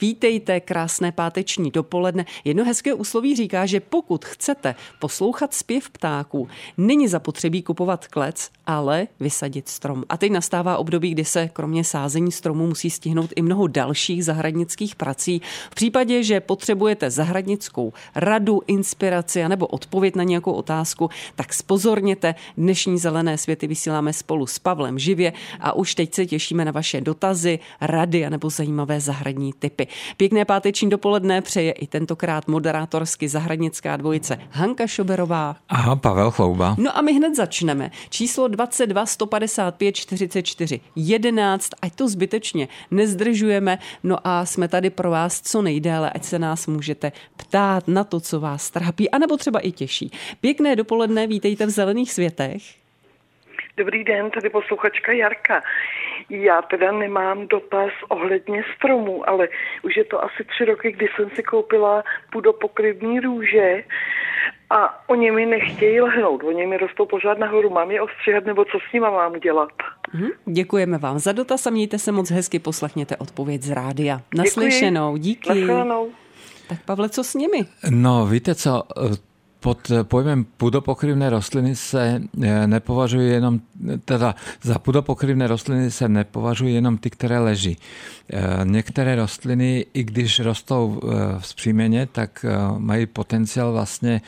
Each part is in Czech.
Vítejte, krásné páteční dopoledne. Jedno hezké úsloví říká, že pokud chcete poslouchat zpěv ptáků, není zapotřebí kupovat klec, ale vysadit strom. A teď nastává období, kdy se kromě sázení stromu musí stihnout i mnoho dalších zahradnických prací. V případě, že potřebujete zahradnickou radu, inspiraci nebo odpověď na nějakou otázku, tak spozorněte. Dnešní zelené světy vysíláme spolu s Pavlem živě a už teď se těšíme na vaše dotazy, rady nebo zajímavé zahradní typy. Pěkné páteční dopoledne přeje i tentokrát moderátorsky zahradnická dvojice Hanka Šoberová. A Pavel Chlouba. No a my hned začneme. Číslo 22 155 44 11, ať to zbytečně nezdržujeme, no a jsme tady pro vás co nejdéle, ať se nás můžete ptát na to, co vás trápí, anebo třeba i těší. Pěkné dopoledne, vítejte v Zelených světech. Dobrý den, tady posluchačka Jarka. Já teda nemám dotaz ohledně stromů, ale už je to asi tři roky, kdy jsem si koupila půdopokryvní růže a oni mi nechtějí lehnout. Oni mi rostou pořád nahoru. Mám je ostříhat nebo co s nima mám dělat? Hmm, děkujeme vám za dotaz a mějte se moc hezky, poslechněte odpověď z rádia. Naslyšenou, díky. Naslyšenou. Tak Pavle, co s nimi? No, víte co, pod pojmem půdopokryvné rostliny se eh, nepovažují jenom, teda za půdopokryvné rostliny se nepovažují jenom ty, které leží. Eh, některé rostliny, i když rostou vzpřímeně, tak eh, mají potenciál vlastně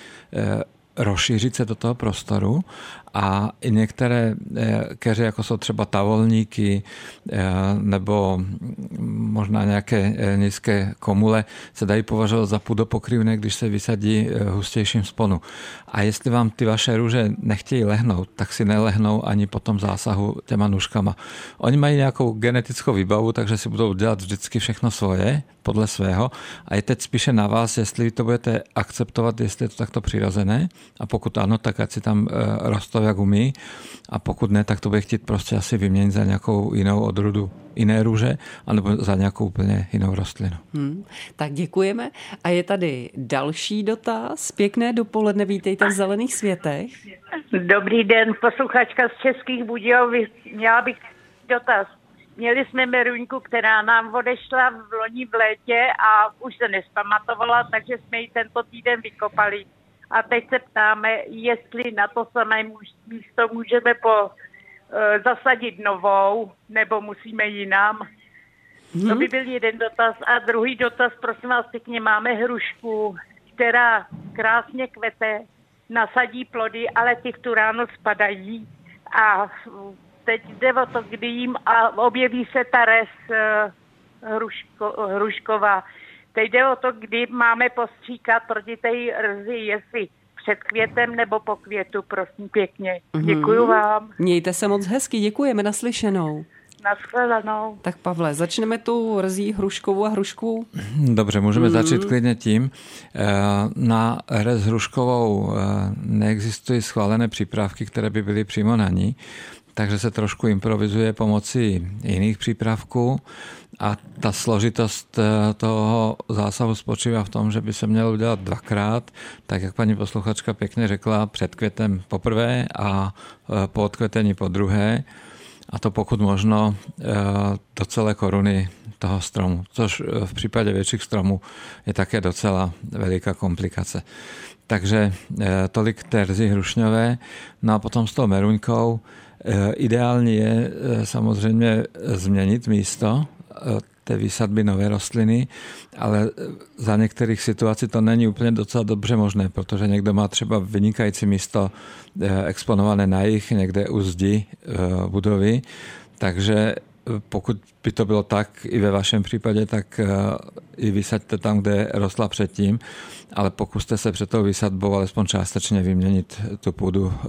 rozšířit se do toho prostoru a i některé eh, keře, jako jsou třeba tavolníky eh, nebo možná nějaké eh, nízké komule, se dají považovat za půdopokryvné, když se vysadí hustějším sponu. A jestli vám ty vaše růže nechtějí lehnout, tak si nelehnou ani po tom zásahu těma nůžkama. Oni mají nějakou genetickou výbavu, takže si budou dělat vždycky všechno svoje, podle svého. A je teď spíše na vás, jestli to budete akceptovat, jestli je to takto přirozené. A pokud ano, tak ať si tam rostou jak umí a pokud ne, tak to bude chtít prostě asi vyměnit za nějakou jinou odrodu jiné růže, anebo za nějakou úplně jinou rostlinu. Hmm, tak děkujeme. A je tady další dotaz. Pěkné dopoledne, vítejte v Zelených světech. Dobrý den, posluchačka z Českých Budějovic. Měla bych dotaz. Měli jsme meruňku, která nám odešla v loni v létě a už se nespamatovala, takže jsme ji tento týden vykopali. A teď se ptáme, jestli na to samé místo můžeme po, uh, zasadit novou, nebo musíme jinam. Hmm. To by byl jeden dotaz. A druhý dotaz, prosím vás pěkně, máme hrušku, která krásně kvete, nasadí plody, ale ty v tu ráno spadají. A teď jde o to, kdy jim a objeví se ta res uh, hruško, hrušková. Teď jde o to, kdy máme postříkat proti té rzi, jestli před květem nebo po květu, prosím pěkně. Mhm. Děkuju vám. Mějte se moc hezky, děkujeme, naslyšenou. Naschledanou. Tak Pavle, začneme tu rzí hruškovou a hrušku. Dobře, můžeme mm. začít klidně tím. Eh, na rez hruškovou eh, neexistují schválené přípravky, které by byly přímo na ní takže se trošku improvizuje pomocí jiných přípravků a ta složitost eh, toho zásahu spočívá v tom, že by se mělo udělat dvakrát, tak jak paní posluchačka pěkně řekla, před květem poprvé a eh, po odkvětení po druhé a to pokud možno eh, do celé koruny toho stromu, což v případě větších stromů je také docela veliká komplikace. Takže tolik terzy hrušňové. No a potom s tou meruňkou ideálně je samozřejmě změnit místo té výsadby nové rostliny, ale za některých situací to není úplně docela dobře možné, protože někdo má třeba vynikající místo exponované na jich, někde u zdi budovy, takže pokud by to bylo tak i ve vašem případě, tak eh, i vysaďte tam, kde rostla předtím, ale pokuste se před tou vysadbou alespoň částečně vyměnit tu půdu, eh,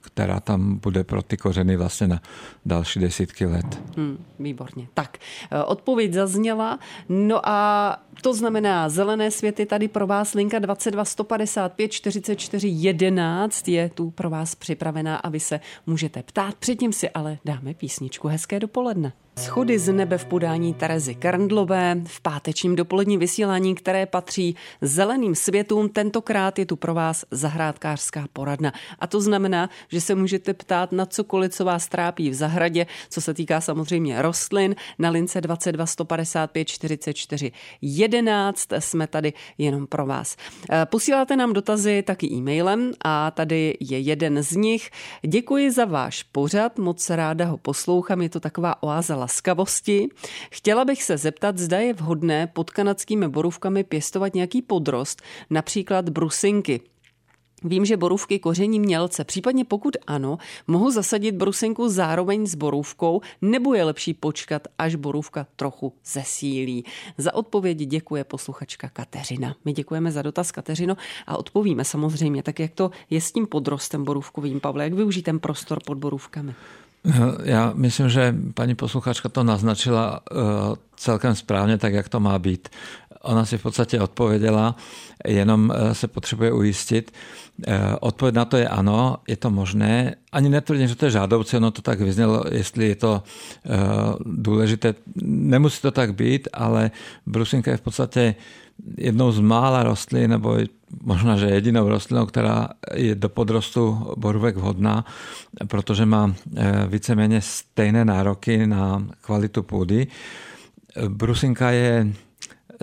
která tam bude pro ty kořeny vlastně na další desítky let. Hmm, výborně. Tak, eh, odpověď zazněla. No a to znamená, zelené světy tady pro vás linka 22 155 44 11 je tu pro vás připravená a vy se můžete ptát. Předtím si ale dáme písničku. Hezké dopoledne. Schody z nebe v podání Terezy Karndlové v pátečním dopoledním vysílání, které patří zeleným světům. Tentokrát je tu pro vás zahrádkářská poradna. A to znamená, že se můžete ptát na cokoliv, co vás trápí v zahradě, co se týká samozřejmě rostlin. Na lince 22 155 44 11 jsme tady jenom pro vás. Eh, posíláte nám dotazy taky e-mailem a tady je jeden z nich. Děkuji za váš pořad, moc ráda ho poslouchám, je to taková oáza laskavosti. Chtěla bych se zeptat, zda je vhodné pod kanadskými borůvkami pěstovat nějaký podrost, například brusinky. Vím, že borůvky koření mělce, případně pokud ano, mohu zasadit brusinku zároveň s borůvkou, nebo je lepší počkat, až borůvka trochu zesílí. Za odpovědi děkuje posluchačka Kateřina. My děkujeme za dotaz, Kateřino, a odpovíme samozřejmě, tak jak to je s tím podrostem borůvkovým, Pavle, jak využít ten prostor pod borůvkami? Já myslím, že paní posluchačka to naznačila eh, celkem správně, tak jak to má být. Ona si v podstatě odpověděla, jenom eh, se potřebuje ujistit. Eh, odpověď na to je ano, je to možné. Ani netvrdím, že to je žádoucí, ono to tak vyznělo, jestli je to důležité. Nemusí to tak být, ale brusinka je v podstatě jednou z mála rostlin, nebo možná, že jedinou rostlinou, která je do podrostu borůvek vhodná, protože má eh, víceméně stejné nároky na kvalitu půdy. Brusinka je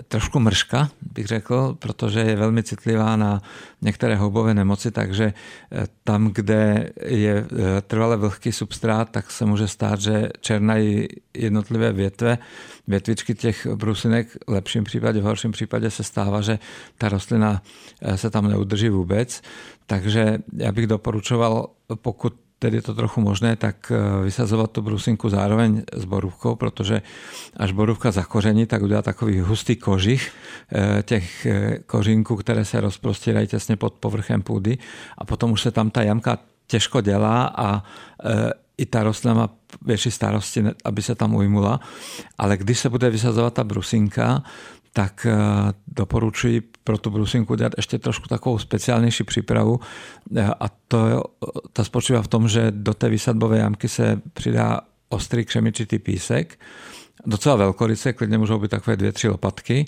trošku mrška, bych řekl, protože je velmi citlivá na některé houbové nemoci, takže eh, tam, kde je eh, trvale vlhký substrát, tak se může stát, že černají jednotlivé větve, větvičky těch brusinek. V lepším případě, v horším případě se stává, že ta rostlina eh, se tam neudrží vůbec. Takže já bych doporučoval, pokud tedy je to trochu možné, tak eh, vysazovat tu brusinku zároveň s borůvkou, protože až borůvka zakoření, tak udělá takový hustý kožich eh, těch eh, kořínků, které se rozprostírají těsně pod povrchem půdy a potom už se tam ta jamka těžko dělá a i ta rostlina má větší starosti, aby se tam ujmula. Ale když se bude vysazovat ta brusinka, tak eh, doporučuji pro tu brusinku dělat ještě trošku takovou speciálnější přípravu eh, a to, ta spočívá v tom, že do té vysadbové jamky se přidá ostrý křemičitý písek, docela velkoryse, klidně můžou být takové dvě, tři lopatky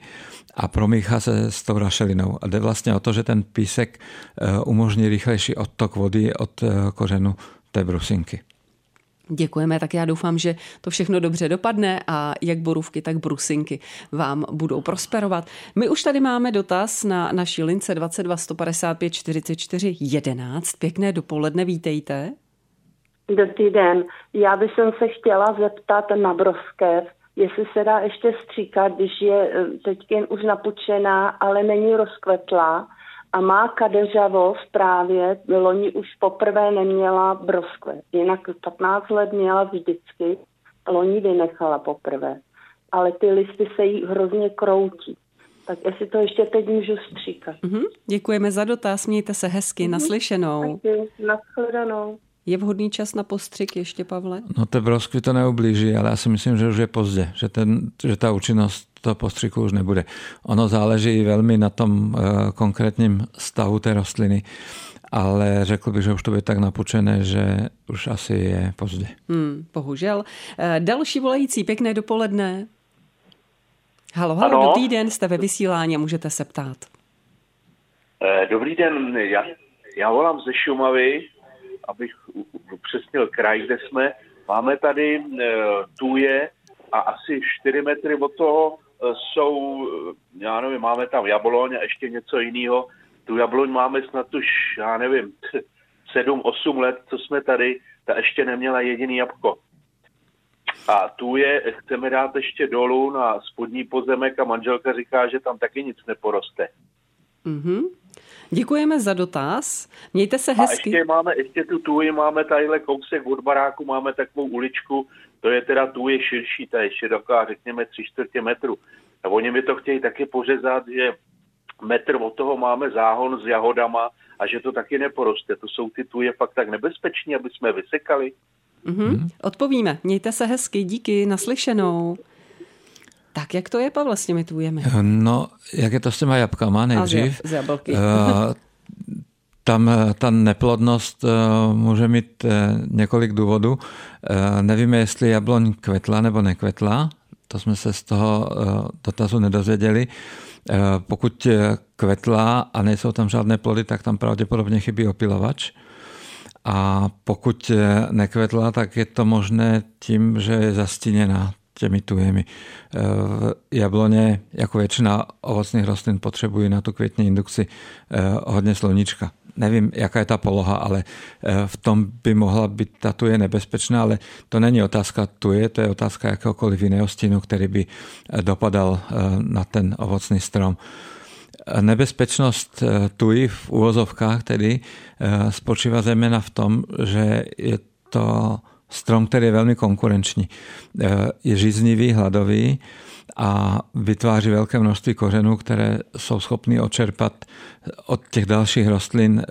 a promíchá se s tou rašelinou. A jde vlastně o to, že ten písek eh, umožní rychlejší odtok vody od kořenu té brusinky. Děkujeme, tak já doufám, že to všechno dobře dopadne a jak borůvky, tak brusinky vám budou prosperovat. My už tady máme dotaz na naší lince 22 155 44 11. Pěkné dopoledne, vítejte. Dobrý den. Já bych se chtěla zeptat na broskev, jestli se dá ještě stříkat, když je eh, teď už napučená, ale není rozkvetlá a má kadeřavost právě, loni už poprvé neměla broskve. Jinak 15 let měla vždycky, loni vynechala poprvé. Ale ty listy se jí hrozně kroutí. Tak jestli to ještě teď můžu stříkat. Mm-hmm. Děkujeme za dotaz, mějte se hezky, mm-hmm. naslyšenou. Nashledanou. Je vhodný čas na postřik ještě, Pavle? No té broskvy to neublíží, ale já si myslím, že už je pozdě, že, ten, že ta účinnost toho postřiku už nebude. Ono záleží velmi na tom eh, konkrétním stavu té rostliny, ale řekl bych, že už to bude tak napučené, že už asi je pozdě. Hmm, bohužel. Eh, další volající, pěkné dopoledne. Halo, halo, ano? dobrý den, jste ve vysílání, můžete se ptát. Eh, dobrý den, já, já volám ze Šumavy, abych upřesnil kraj, kde jsme. Máme tady tuje a asi 4 metry od toho jsou, já nevím, máme tam jabloň a ještě něco jiného. Tu jabloň máme snad už, já nevím, 7-8 let, co jsme tady, ta ještě neměla jediný jabko. A tu je, chceme dát ještě dolů na spodní pozemek a manželka říká, že tam taky nic neporoste. Mm-hmm. Děkujeme za dotaz. Mějte se hezky. A ještě máme, ještě tu tuji máme tadyhle kousek od baráku, máme takovou uličku, to je teda tu je širší, ta je široká, řekněme tři čtvrtě metru. A oni mi to chtějí taky pořezat, že metr od toho máme záhon s jahodama a že to taky neporoste. To jsou ty tuje fakt tak nebezpeční, aby jsme vysekali. Mm-hmm. Odpovíme. Mějte se hezky, díky, naslyšenou. Tak jak to je, Pavle, s těmi tujemi? No, jak je to s těma jabkama nejdřív? A z, jablky. Uh, tam ta neplodnost může mít několik důvodů. Nevíme, jestli jabloň kvetla nebo nekvetla. To jsme se z toho dotazu nedozvěděli. Pokud kvetla a nejsou tam žádné plody, tak tam pravděpodobně chybí opilovač. A pokud nekvetla, tak je to možné tím, že je zastíněná těmi tujemi. Jabloně, jako většina ovocných rostlin, potřebují na tu květní indukci hodně sluníčka. Nevím, jaká je ta poloha, ale v tom by mohla být ta tuje nebezpečná, ale to není otázka tuje, to je otázka jakéhokoliv jiného stínu, který by dopadal na ten ovocný strom. Nebezpečnost tuji v úvozovkách tedy spočívá zejména v tom, že je to strom, který je velmi konkurenční. Je žíznivý, hladový a vytváří velké množství kořenů, které jsou schopny očerpat od těch dalších rostlin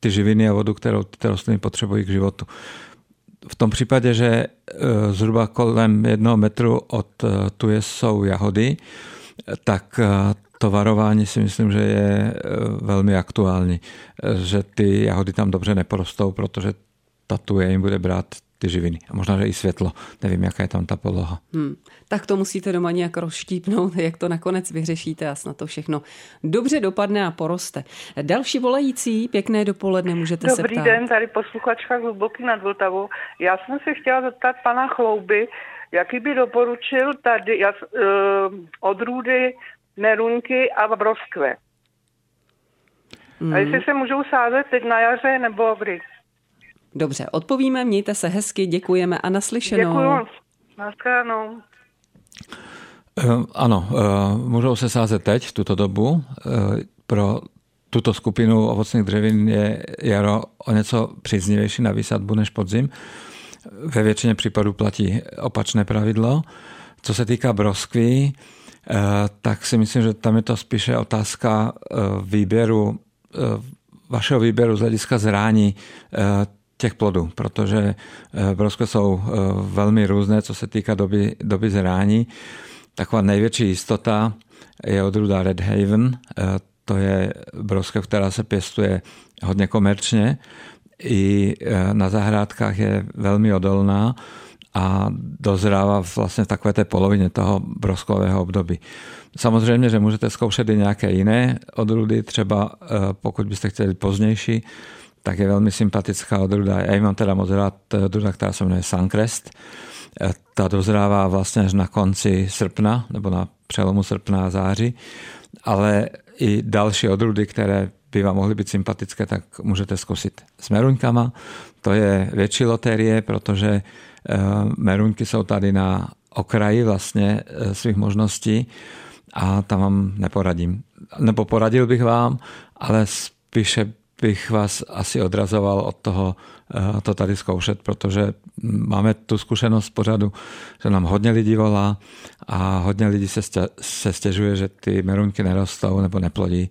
ty živiny a vodu, kterou ty rostliny potřebují k životu. V tom případě, že zhruba kolem jednoho metru od tuje jsou jahody, tak to varování si myslím, že je velmi aktuální, že ty jahody tam dobře neporostou, protože ta tuje jim bude brát ty živiny. A možná, že i světlo. Nevím, jaká je tam ta poloha. Hmm. Tak to musíte doma nějak rozštípnout, jak to nakonec vyřešíte a snad to všechno dobře dopadne a poroste. Další volající, pěkné dopoledne, můžete Dobrý se ptát. Dobrý den, tady posluchačka Hluboký nad Vltavou. Já jsem se chtěla zeptat pana Chlouby, jaký by doporučil tady jas, uh, odrůdy nerunky a broskve. Hmm. A jestli se můžou sázet teď na jaře nebo kdy? Dobře, odpovíme, mějte se hezky, děkujeme a naslyšenou. Děkuju, naschledanou. Ano, můžou se sázet teď, v tuto dobu. Pro tuto skupinu ovocných dřevin je jaro o něco příznivější na výsadbu než podzim. Ve většině případů platí opačné pravidlo. Co se týká broskví, tak si myslím, že tam je to spíše otázka výběru, vašeho výběru z hlediska zrání těch plodů, protože broskve jsou velmi různé, co se týká doby, doby zrání. Taková největší jistota je odrůda Red Haven. To je broskev, která se pěstuje hodně komerčně. I na zahrádkách je velmi odolná a dozrává vlastně v takové té polovině toho broskového období. Samozřejmě, že můžete zkoušet i nějaké jiné odrůdy, třeba pokud byste chtěli pozdější, tak je velmi sympatická odrůda. Já ji mám teda moc rád, odrůda, která se jmenuje Suncrest. Ta dozrává vlastně až na konci srpna, nebo na přelomu srpna a září, ale i další odrůdy, které by vám mohly být sympatické, tak můžete zkusit s meruňkama. To je větší loterie, protože meruňky jsou tady na okraji vlastně svých možností a tam vám neporadím. Nebo poradil bych vám, ale spíše bych vás asi odrazoval od toho to tady zkoušet, protože máme tu zkušenost pořadu, že nám hodně lidí volá a hodně lidí se, stě, se stěžuje, že ty merunky nerostou nebo neplodí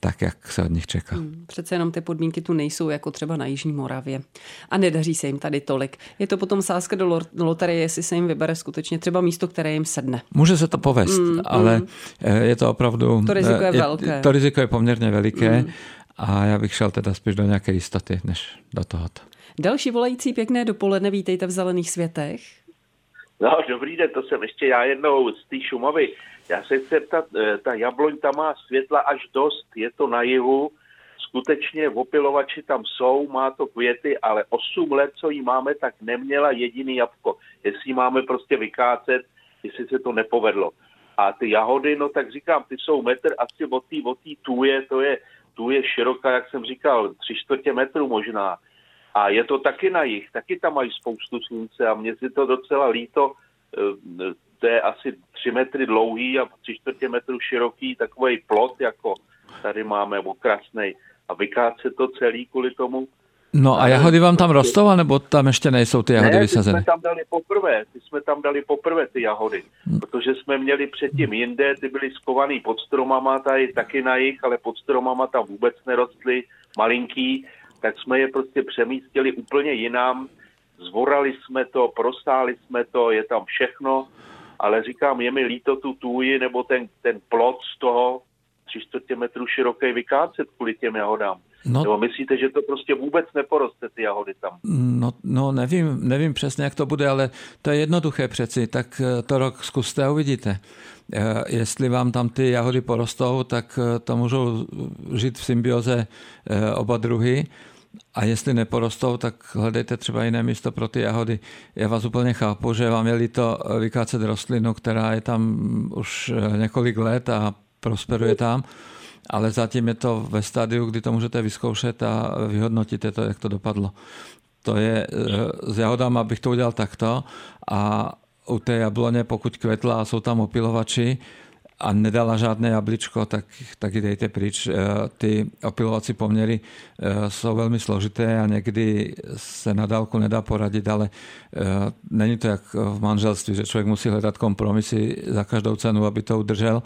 tak, jak se od nich čeká. Hmm, přece jenom ty podmínky tu nejsou jako třeba na Jižní Moravě. A nedaří se jim tady tolik. Je to potom sázka do loterie, jestli se jim vybere skutečně třeba místo, které jim sedne. Může se to povést, hmm, ale hmm. je to opravdu... To riziko je, je velké. To riziko je poměrně veliké. Hmm a já bych šel teda spíš do nějaké jistoty, než do tohoto. Další volající pěkné dopoledne, vítejte v Zelených světech. No, dobrý den, to jsem ještě já jednou z té Šumavy. Já se chci ptat, eh, ta jabloň tam má světla až dost, je to na jihu, skutečně opilovači tam jsou, má to květy, ale 8 let, co jí máme, tak neměla jediný jabko. Jestli máme prostě vykácet, jestli se to nepovedlo. A ty jahody, no tak říkám, ty jsou metr asi od té od tůje, to je tu je široká, jak jsem říkal, tři čtvrtě metru možná. A je to taky na jich, taky tam mají spoustu slunce a mně si to docela líto, eh, to je asi tři metry dlouhý a tři čtvrtě metru široký takový plot, jako tady máme okrasnej. A vykáce to celý kvůli tomu, No a jahody vám tam rostou, nebo tam ještě nejsou ty jahody ne, vysazeny? jsme tam dali poprvé, ty jsme tam dali poprvé ty jahody, hmm. protože jsme měli předtím jinde, ty byly skovaný pod stromama, tady taky na jich, ale pod stromama tam vůbec nerostly, malinký, tak jsme je prostě přemístili úplně jinam, zvorali jsme to, prostáli jsme to, je tam všechno, ale říkám, je mi líto tu tůji nebo ten, ten plot z toho tři čtvrtě metru široký vykácet kvůli těm jahodám. No, Nebo myslíte, že to prostě vůbec neporoste, ty jahody tam? No, no nevím, nevím přesně, jak to bude, ale to je jednoduché přeci, tak eh, to rok zkuste a uvidíte. Eh, jestli vám tam ty jahody porostou, tak eh, to můžou žít v symbioze oba druhy. A jestli neporostou, tak hledejte třeba jiné místo pro ty jahody. Já vás úplně chápu, že vám je líto vykácet rostlinu, která je tam už několik let a prosperuje tam ale zatím je to ve stádiu, kdy to můžete vyzkoušet a vyhodnotíte to, jak to dopadlo. To je eh, s jahodama, bych to udělal takto a u té jabloně, pokud kvetla a jsou tam opilovači, a nedala žádné jabličko, tak, tak ji dejte pryč. Eh, ty opilovací poměry eh, jsou velmi složité a někdy se na dálku nedá poradit, ale eh, není to jak v manželství, že člověk musí hledat kompromisy za každou cenu, aby to udržel.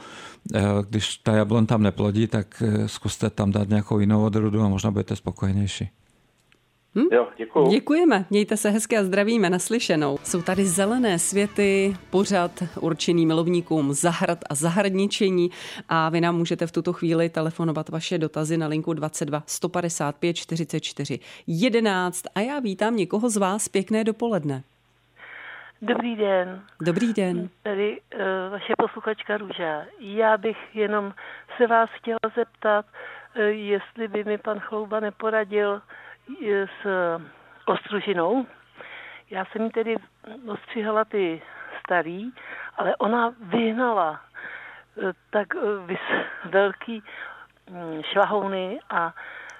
Když ta jablon tam neplodí, tak zkuste tam dát nějakou jinou odrůdu a možná budete spokojenější. Hm? Jo, děkuju. Děkujeme, mějte se hezky a zdravíme naslyšenou. Jsou tady zelené světy, pořad určený milovníkům zahrad a zahradničení a vy nám můžete v tuto chvíli telefonovat vaše dotazy na linku 22 155 44 11 a já vítám někoho z vás pěkné dopoledne. Dobrý den. Dobrý den. Tady uh, vaše posluchačka Růža. Já bych jenom se vás chtěla zeptat, uh, jestli by mi pan Chlouba neporadil, s ostružinou. Já jsem jí tedy ostříhala ty starý, ale ona vyhnala eh, tak eh, velký mm, šlahouny a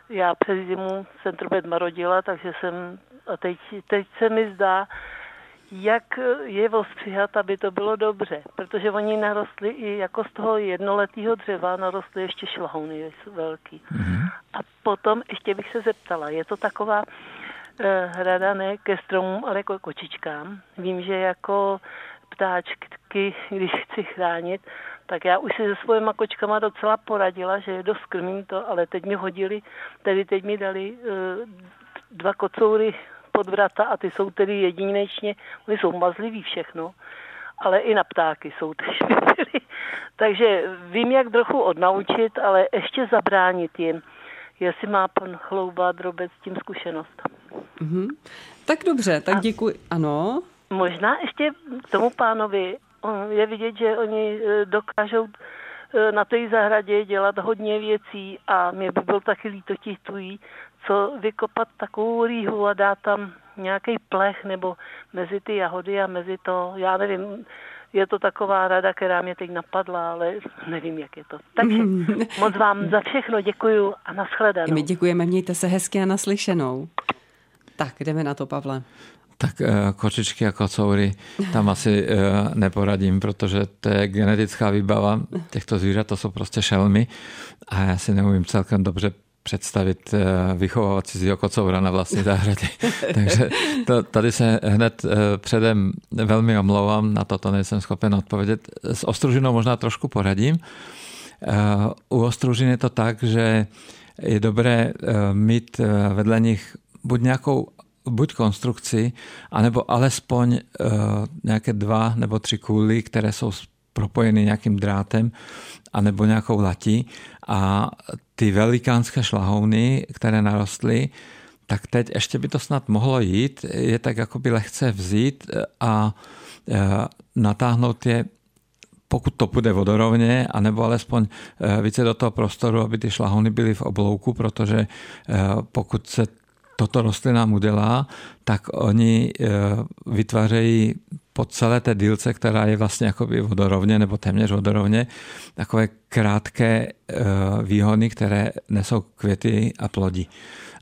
já přes zimu jsem trubet marodila, takže jsem, a teď, teď se mi zdá, jak je ostříhat, aby to bylo dobře, protože oni narostli i jako z toho jednoletého dřeva narostly ještě šlahouny velký. Mm-hmm. A potom ještě bych se zeptala, je to taková eh, hrada ne ke stromům, ale jako kočičkám. Vím, že jako ptáčky, když chci chránit, tak já už si se svojima kočkama docela poradila, že je dost krmím to, ale teď mi hodili, tedy teď mi dali uh, dva kocoury pod vrata a ty jsou tedy jedinečně, oni jsou mazliví všechno, ale i na ptáky jsou švipily. Takže vím, jak trochu odnaučit, ale ještě zabránit jim, jestli má pan Chlouba drobec tím zkušenost. Mm-hmm. Tak dobře, tak a děkuji. Ano. Možná ještě k tomu pánovi je vidět, že oni e, dokážou e, na té zahradě dělat hodně věcí a mě by byl taky líto těch tují, co vykopat takovou rýhu a dát tam nějaký plech nebo mezi ty jahody a mezi to, já nevím, je to taková rada, která mě teď napadla, ale nevím, jak je to. Takže moc vám za všechno děkuju a nashledanou. My děkujeme, mějte se hezky a naslyšenou. Tak, jdeme na to, Pavle. Tak eh, kočičky a kocoury tam asi eh, neporadím, protože to je genetická výbava těchto zvířat, to jsou prostě šelmy a já si neumím celkem dobře představit eh, vychovávat cizího kocoura na vlastní zahradě. Takže to, tady se hned eh, předem velmi omlouvám, na toto nejsem schopen odpovědět. S ostružinou možná trošku poradím. Eh, u ostružin je to tak, že je dobré mít vedle nich buď nějakou buď konstrukci, anebo alespoň nějaké dva nebo tři kůly, které jsou propojeny nějakým drátem anebo nějakou latí. A ty velikánské šlahouny, které narostly, tak teď ještě by to snad mohlo jít, je tak jakoby lehce vzít a e, natáhnout je pokud to půjde vodorovně, anebo alespoň e, více do toho prostoru, aby ty šlahouny byly v oblouku, protože e, pokud se toto rostlinám udělá, tak oni vytvářejí po celé té dílce, která je vlastně jakoby vodorovně nebo téměř vodorovně, takové krátké eh, výhony, které nesou květy a plodí.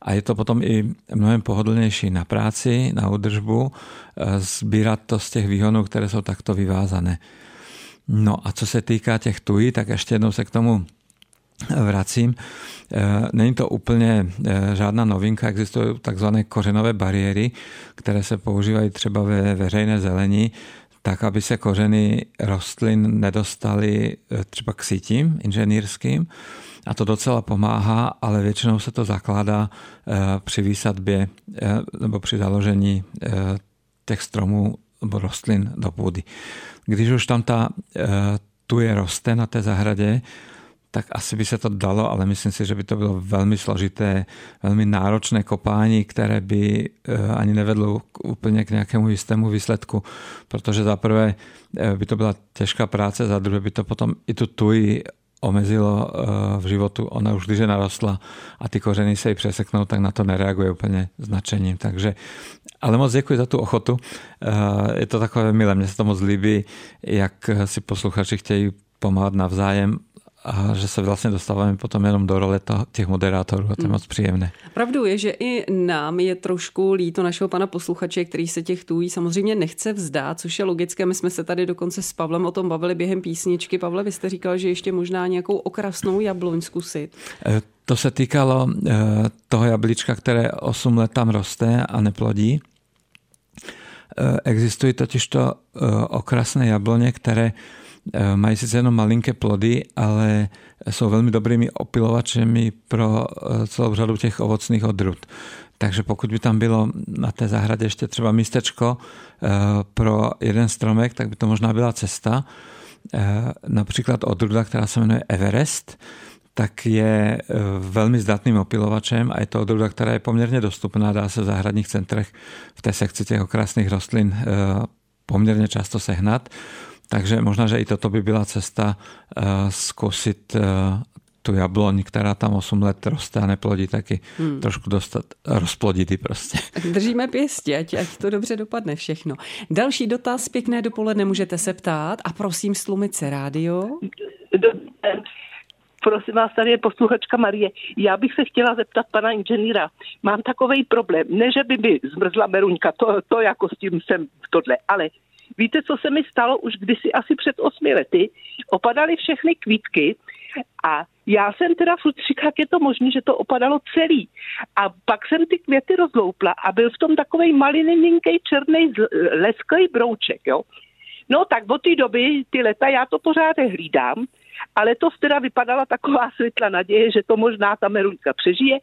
A je to potom i mnohem pohodlnější na práci, na údržbu, eh, sbírat to z těch výhonů, které jsou takto vyvázané. No a co se týká těch tují, tak ještě jednou se k tomu vracím. Eh, není to úplně eh, žádná novinka, existují takzvané kořenové bariéry, které se používají třeba ve veřejné zelení, tak, aby se kořeny rostlin nedostaly eh, třeba k sítím inženýrským. A to docela pomáhá, ale většinou se to zakládá při výsadbě nebo při založení těch stromů nebo rostlin do půdy. Když už tam ta tuje roste na té zahradě, tak asi by se to dalo, ale myslím si, že by to bylo velmi složité, velmi náročné kopání, které by ani nevedlo úplně k nějakému jistému výsledku, protože za prvé by to byla těžká práce, za druhé by to potom i tu tuji omezilo v životu. Ona už když je narostla a ty kořeny se jí přeseknou, tak na to nereaguje úplně značením. Takže, ale moc děkuji za tu ochotu. Je to takové milé, mně se to moc líbí, jak si posluchači chtějí pomáhat navzájem a že se vlastně dostáváme potom jenom do role těch moderátorů a to je hmm. moc příjemné. Pravdou je, že i nám je trošku líto našeho pana posluchače, který se těch tůjí samozřejmě nechce vzdát, což je logické. My jsme se tady dokonce s Pavlem o tom bavili během písničky. Pavle, vy jste říkal, že ještě možná nějakou okrasnou jabloň zkusit. E, to se týkalo e, toho jablíčka, které 8 let tam roste a neplodí. E, existují totiž to okrasné jabloně, které mají sice jenom malinké plody, ale jsou velmi dobrými opilovačemi pro eh, celou řadu těch ovocných odrůd. Takže pokud by tam bylo na té zahradě ještě třeba místečko eh, pro jeden stromek, tak by to možná byla cesta. Například odrůda, která se jmenuje Everest, tak je velmi zdatným opilovačem a je to odrůda, která je poměrně dostupná, dá se v zahradních centrech v té sekci těch okrasných rostlin poměrně často sehnat. Takže možná, že i toto by byla cesta uh, zkusit uh, tu jabloň, která tam 8 let roste a neplodí, taky hmm. trošku dostat, rozplodit prostě. Držíme pěstě, ať, ať to dobře dopadne všechno. Další dotaz, pěkné dopoledne, můžete se ptát a prosím slumit se rádio. Prosím vás, tady je posluchačka Marie. Já bych se chtěla zeptat pana inženýra. Mám takový problém, ne, že by mi zmrzla meruňka, to, to jako s tím jsem tohle, ale Víte, co se mi stalo už kdysi asi před osmi lety? Opadaly všechny kvítky a já jsem teda furt říkala, jak je to možné, že to opadalo celý. A pak jsem ty květy rozloupla a byl v tom takový malininký černý lesklý brouček, jo. No tak od té doby, ty leta, já to pořád hlídám, ale to teda vypadala taková světla naděje, že to možná ta meruňka přežije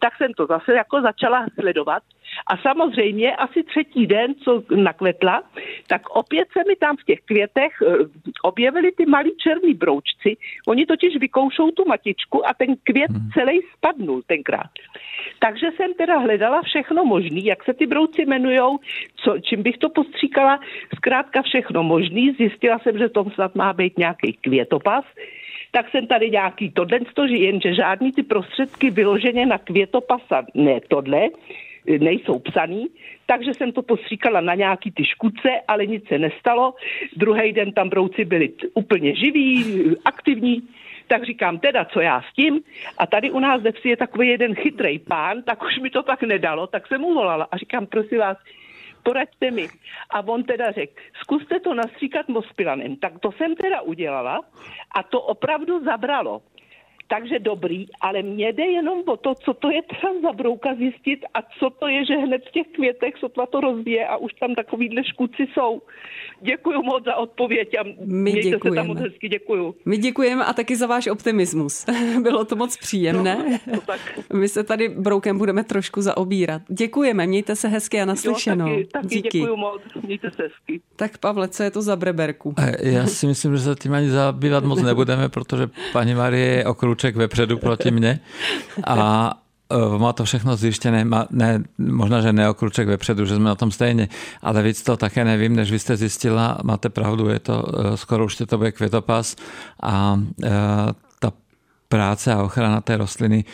tak jsem to zase jako začala sledovat. A samozřejmě asi třetí den, co nakvetla, tak opět se mi tam v těch květech eh, objevily ty malí černý broučci. Oni totiž vykoušou tu matičku a ten květ hmm. celý spadnul tenkrát. Takže jsem teda hledala všechno možný, jak se ty brouci jmenujou, co, čím bych to postříkala, zkrátka všechno možný. Zjistila jsem, že to snad má být nějaký květopas tak jsem tady nějaký tohle, jenže žádný ty prostředky vyloženě na květopasa, ne tohle, nejsou psaný, takže jsem to postříkala na nějaký ty škudce, ale nic se nestalo. Druhý den tam brouci byli úplně živí, aktivní, tak říkám, teda co já s tím? A tady u nás ve vsi je takový jeden chytrý pán, tak už mi to pak nedalo, tak jsem mu volala a říkám, prosím vás, poraďte mi. A on teda řekl, zkuste to nastříkat mospilanem. Tak to jsem teda udělala a to opravdu zabralo takže dobrý, ale mě jde jenom o to, co to je teda za brouka zjistit a co to je, že hned v těch květech sotva to rozvíje a už tam takovýhle škůdci jsou. Děkuji moc za odpověď a My mějte děkujeme. se tam moc hezky, děkuju. My děkujeme a taky za váš optimismus. Bylo to moc příjemné. No, to tak. My se tady broukem budeme trošku zaobírat. Děkujeme, mějte se hezky a naslyšenou. Jo, taky, taky Díky. děkuju moc, mějte se hezky. Tak Pavle, co je to za breberku? Já si myslím, že se tím ani zabývat moc nebudeme, protože paní Marie je okruč krouček vepředu proti mně a má to všechno zjištěné, má, ne, možná, že ne o kruček vepředu, že jsme na tom stejně, ale víc to také nevím, než vy jste zjistila, máte pravdu, je to, e, skoro už to bude květopas a e, ta práce a ochrana té rostliny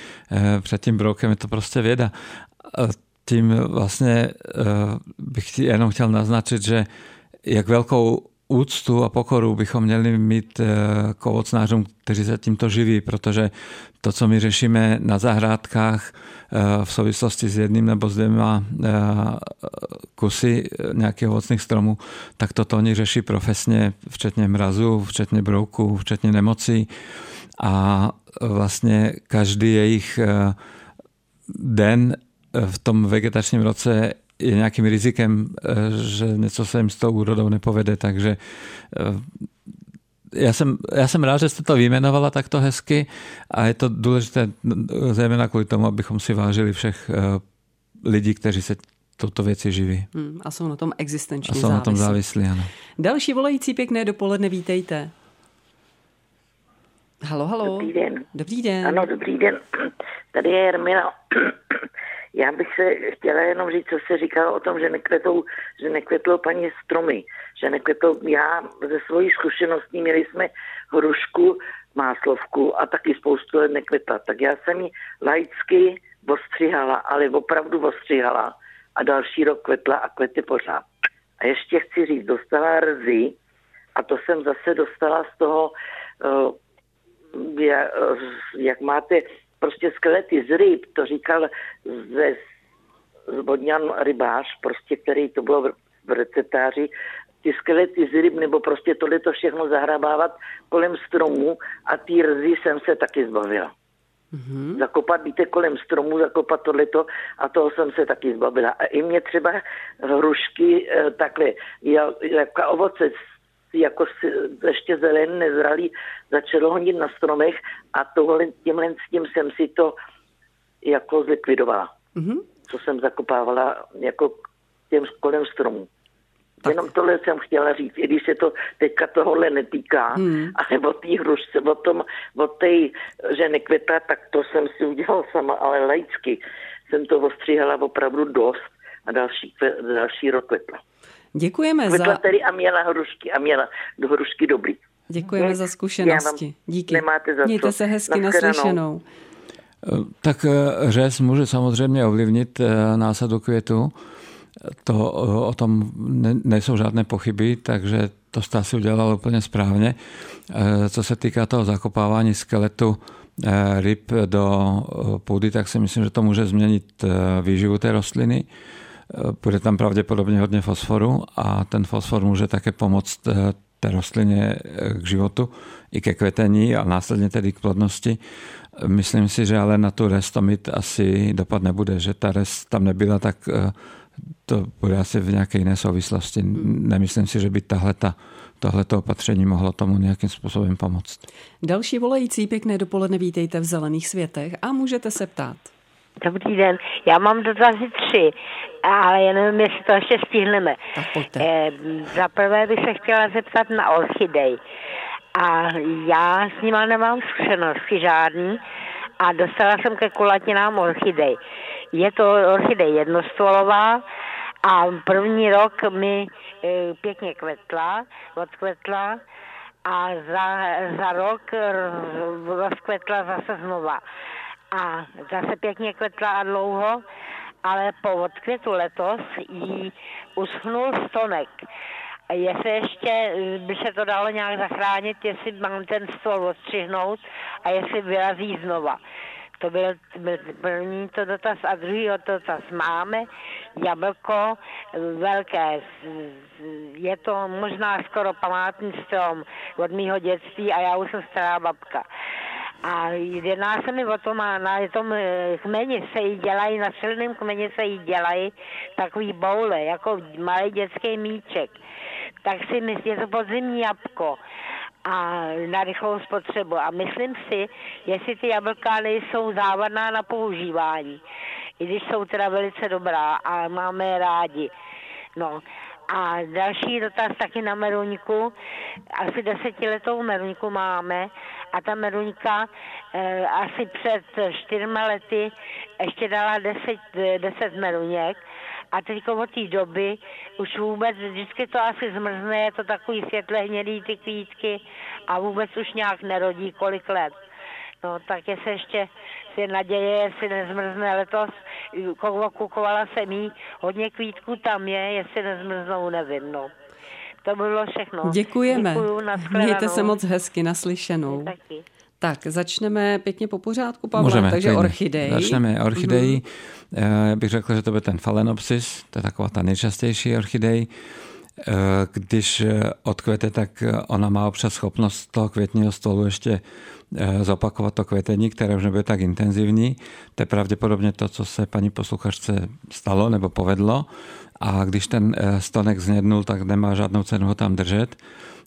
před tím broukem je to prostě věda. Tím vlastně bych jenom chtěl naznačit, že jak velkou úctu a pokoru bychom měli mít eh, k ovocnářům, kteří se tímto živí, protože to, co my řešíme na zahrádkách eh, v souvislosti s jedním nebo s dvěma eh, kusy nějakých ovocných stromů, tak toto oni řeší profesně, včetně mrazu, včetně brouků, včetně nemocí. A vlastně každý jejich den v tom vegetačním roce je nějakým rizikem, eh, že něco se jim s tou úrodou nepovede, takže eh, já jsem, já jsem rád, že jste to vyjmenovala takto hezky a je to důležité zejména kvůli tomu, abychom si vážili všech eh, lidí, kteří se touto věci živí. Hmm, a jsou na tom existenčně A jsou závislí. na tom závislí, ano. Další volající pěkné dopoledne, vítejte. Halo, halo. Dobrý den. Dobrý den. Ano, dobrý den. Tady je Jarmila. Já bych se chtěla jenom říct, co se říkalo o tom, že nekvetou, že nekvetou paní stromy, že nekvetou, já ze svojí zkušeností měli jsme hrušku, máslovku a taky spoustu let nekvetla. Tak já jsem ji laicky ostřihala, ale opravdu ostřihala a další rok kvetla a kvety pořád. A ještě chci říct, dostala rzy a to jsem zase dostala z toho, eh, jak máte prostě skelety z ryb, to říkal ze Vodňan rybář, prostě, který to bylo v receptáři, ty skelety z ryb, nebo prostě tohle to všechno zahrabávat kolem stromů a ty rzy jsem se taky zbavila. Mm-hmm. Zakopat, víte, kolem stromu, zakopat tohleto a toho jsem se taky zbavila. A i mě třeba hrušky eh, takhle, jako ovoce jako ještě zelený, nezralý, začalo honit na stromech a tohle, tímhle s tím jsem si to jako zlikvidovala. Mm-hmm. Co jsem zakopávala jako těm kolem stromů. Tak. Jenom tohle jsem chtěla říct, i když se to teďka tohohle netýká, hmm. ale o té hrušce, o tom, o té, že nekvětá, tak to jsem si udělal sama, ale laicky jsem to ostříhala opravdu dost a další, další rok květla. Děkujeme za... tedy a měla hrušky a měla do hrušky dobrý. Děkujeme za zkušenosti. Díky. Nemáte za Mějte co. se hezky naslyšenou. Tak eh, řez může samozřejmě ovlivnit eh, násadu květu. To o tom ne, nejsou žádné pochyby, takže to jste asi udělal úplně správně. Co se týká toho zakopávání skeletu ryb do půdy, tak si myslím, že to může změnit výživu té rostliny. Bude tam pravděpodobně hodně fosforu a ten fosfor může také pomoct té rostlině k životu i ke kvetení a následně tedy k plodnosti. Myslím si, že ale na tu restomit asi dopad nebude, že ta rest tam nebyla tak to bude asi v nějaké jiné souvislosti. Nemyslím si, že by tahleta, tohleto opatření mohlo tomu nějakým způsobem pomoct. Další volající pěkné dopoledne vítejte v Zelených světech a můžete se ptát. Dobrý den, já mám dotazy tři, ale já nevím, jestli to ještě stihneme. Eh, za prvé bych se chtěla zeptat na orchidej. A já s nima nemám zkušenosti žádný a dostala jsem ke kulatinám orchidej. Je to orchidej jednostvolová a první rok mi e, pěkně kvetla, odkvetla a za, za rok rozkvetla zase znova. A zase pěkně kvetla a dlouho, ale po odkvětu letos jí uschnul stonek. Jestli ještě by se to dalo nějak zachránit, jestli mám ten stůl odstřihnout a jestli vyrazí znova. To byl, byl první to dotaz a druhý dotaz. Máme jablko velké, je to možná skoro památný strom od mýho dětství a já už jsem stará babka. A jedná se mi o tom, a na tom eh, kmeni se jí dělají, na silném kmeni se jí dělají takový boule, jako malý dětský míček. Tak si myslím, je to podzimní jabko a na rychlou spotřebu. A myslím si, jestli ty jablka nejsou závadná na používání, i když jsou teda velice dobrá a máme je rádi. No, a další dotaz taky na meruňku. Asi desetiletou meruňku máme a ta meruňka e, asi před čtyřma lety ještě dala deset, deset meruněk a teď od té doby už vůbec, vždycky to asi zmrzne, je to takový světle hnědý ty kvítky a vůbec už nějak nerodí kolik let. No tak je se ještě si naděje, jestli nezmrzne letos. Kukovala jsem jí, hodně kvítků tam je, jestli nezmrznou, nevím, no. To by bylo všechno. Děkujeme. Děkuju, Mějte se moc hezky naslyšenou. Taky. Tak, začneme pěkně po pořádku, Pavle. Můžeme, Takže klidně. orchidej. Začneme orchidejí. Mm-hmm. Já bych řekl, že to bude ten Phalaenopsis, to je taková ta nejčastější orchidej. Eh, když odkvete, tak ona má občas schopnost toho květního stolu ještě eh, zopakovat to květení, které už nebude tak intenzivní. To je pravděpodobně to, co se paní posluchačce stalo nebo povedlo. A když ten stonek znědnul, tak nemá žádnou cenu ho tam držet.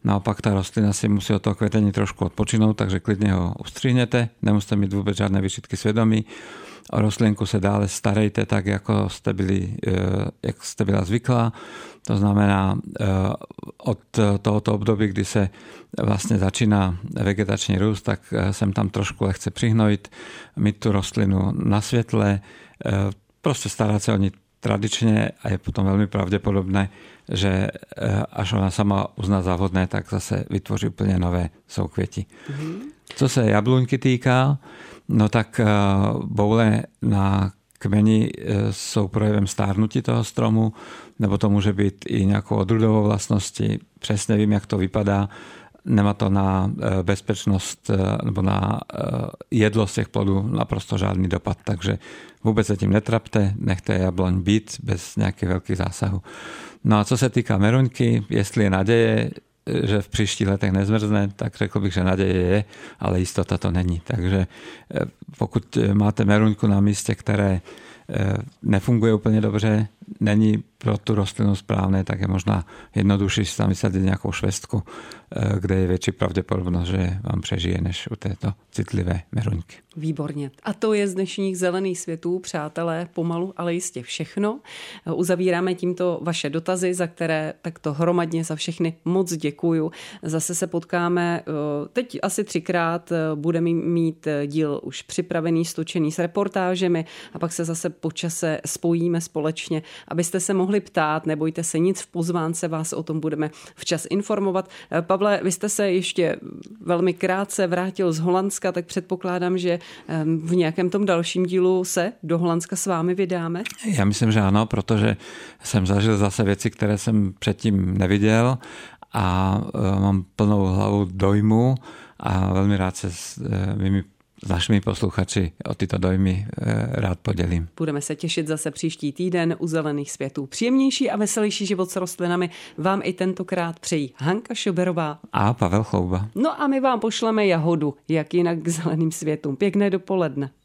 Naopak ta rostlina si musí od toho kvetení trošku odpočinout, takže klidně ho ustříhněte, nemusíte mít vůbec žádné vyšitky svědomí. O rostlinku se dále starejte tak, jako jste, byli, eh, jak jste byla zvyklá. To znamená, eh, od tohoto období, kdy se vlastně začíná vegetační růst, tak sem tam trošku lehce přihnojit, mít tu rostlinu na světle, prostě starat se o ní tradičně a je potom velmi pravděpodobné, že eh, až ona sama uzná závodné, tak zase vytvoří úplně nové soukvěti. Mm-hmm. Co se jabluňky týká, no tak eh, boule na kmeni eh, jsou projevem stárnutí toho stromu, nebo to může být i nějakou odrudovou vlastností. Přesně vím, jak to vypadá. Nemá to na bezpečnost nebo na jedlo z těch plodů naprosto žádný dopad, takže vůbec se tím netrapte, nechte jabloň být bez nějakých velkých zásahů. No a co se týká meruňky, jestli je naděje, že v příštích letech nezmrzne, tak řekl bych, že naděje je, ale jistota to není. Takže eh, pokud máte meruňku na místě, které eh, nefunguje úplně dobře, není pro tu rostlinu správné, tak je možná jednodušší si tam vysadit nějakou švestku, eh, kde je větší pravděpodobnost, že vám přežije, než u této citlivé meruňky. Výborně. A to je z dnešních zelených světů, přátelé, pomalu, ale jistě všechno. Uzavíráme tímto vaše dotazy, za které takto hromadně za všechny moc děkuju. Zase se potkáme eh, teď asi třikrát, eh, budeme mít díl už připravený, stočený s reportážemi a pak se zase po čase spojíme společně, abyste se mohli ptát, nebojte se nic v pozvánce, vás o tom budeme včas informovat. Eh, Pavle, vy jste se ještě velmi krátce vrátil z Holandska, tak předpokládám, že v nějakém tom dalším dílu se do Holandska s vámi vydáme? Já myslím, že ano, protože jsem zažil zase věci, které jsem předtím neviděl a e, mám plnou hlavu dojmu a velmi rád se s mými s našimi posluchači o tyto dojmy e, rád podělím. Budeme se těšit zase příští týden u Zelených světů. Příjemnější a veselější život s rostlinami vám i tentokrát přejí Hanka Šoberová a Pavel Chlouba. No a my vám pošleme jahodu, jak jinak k Zeleným světům. Pěkné dopoledne.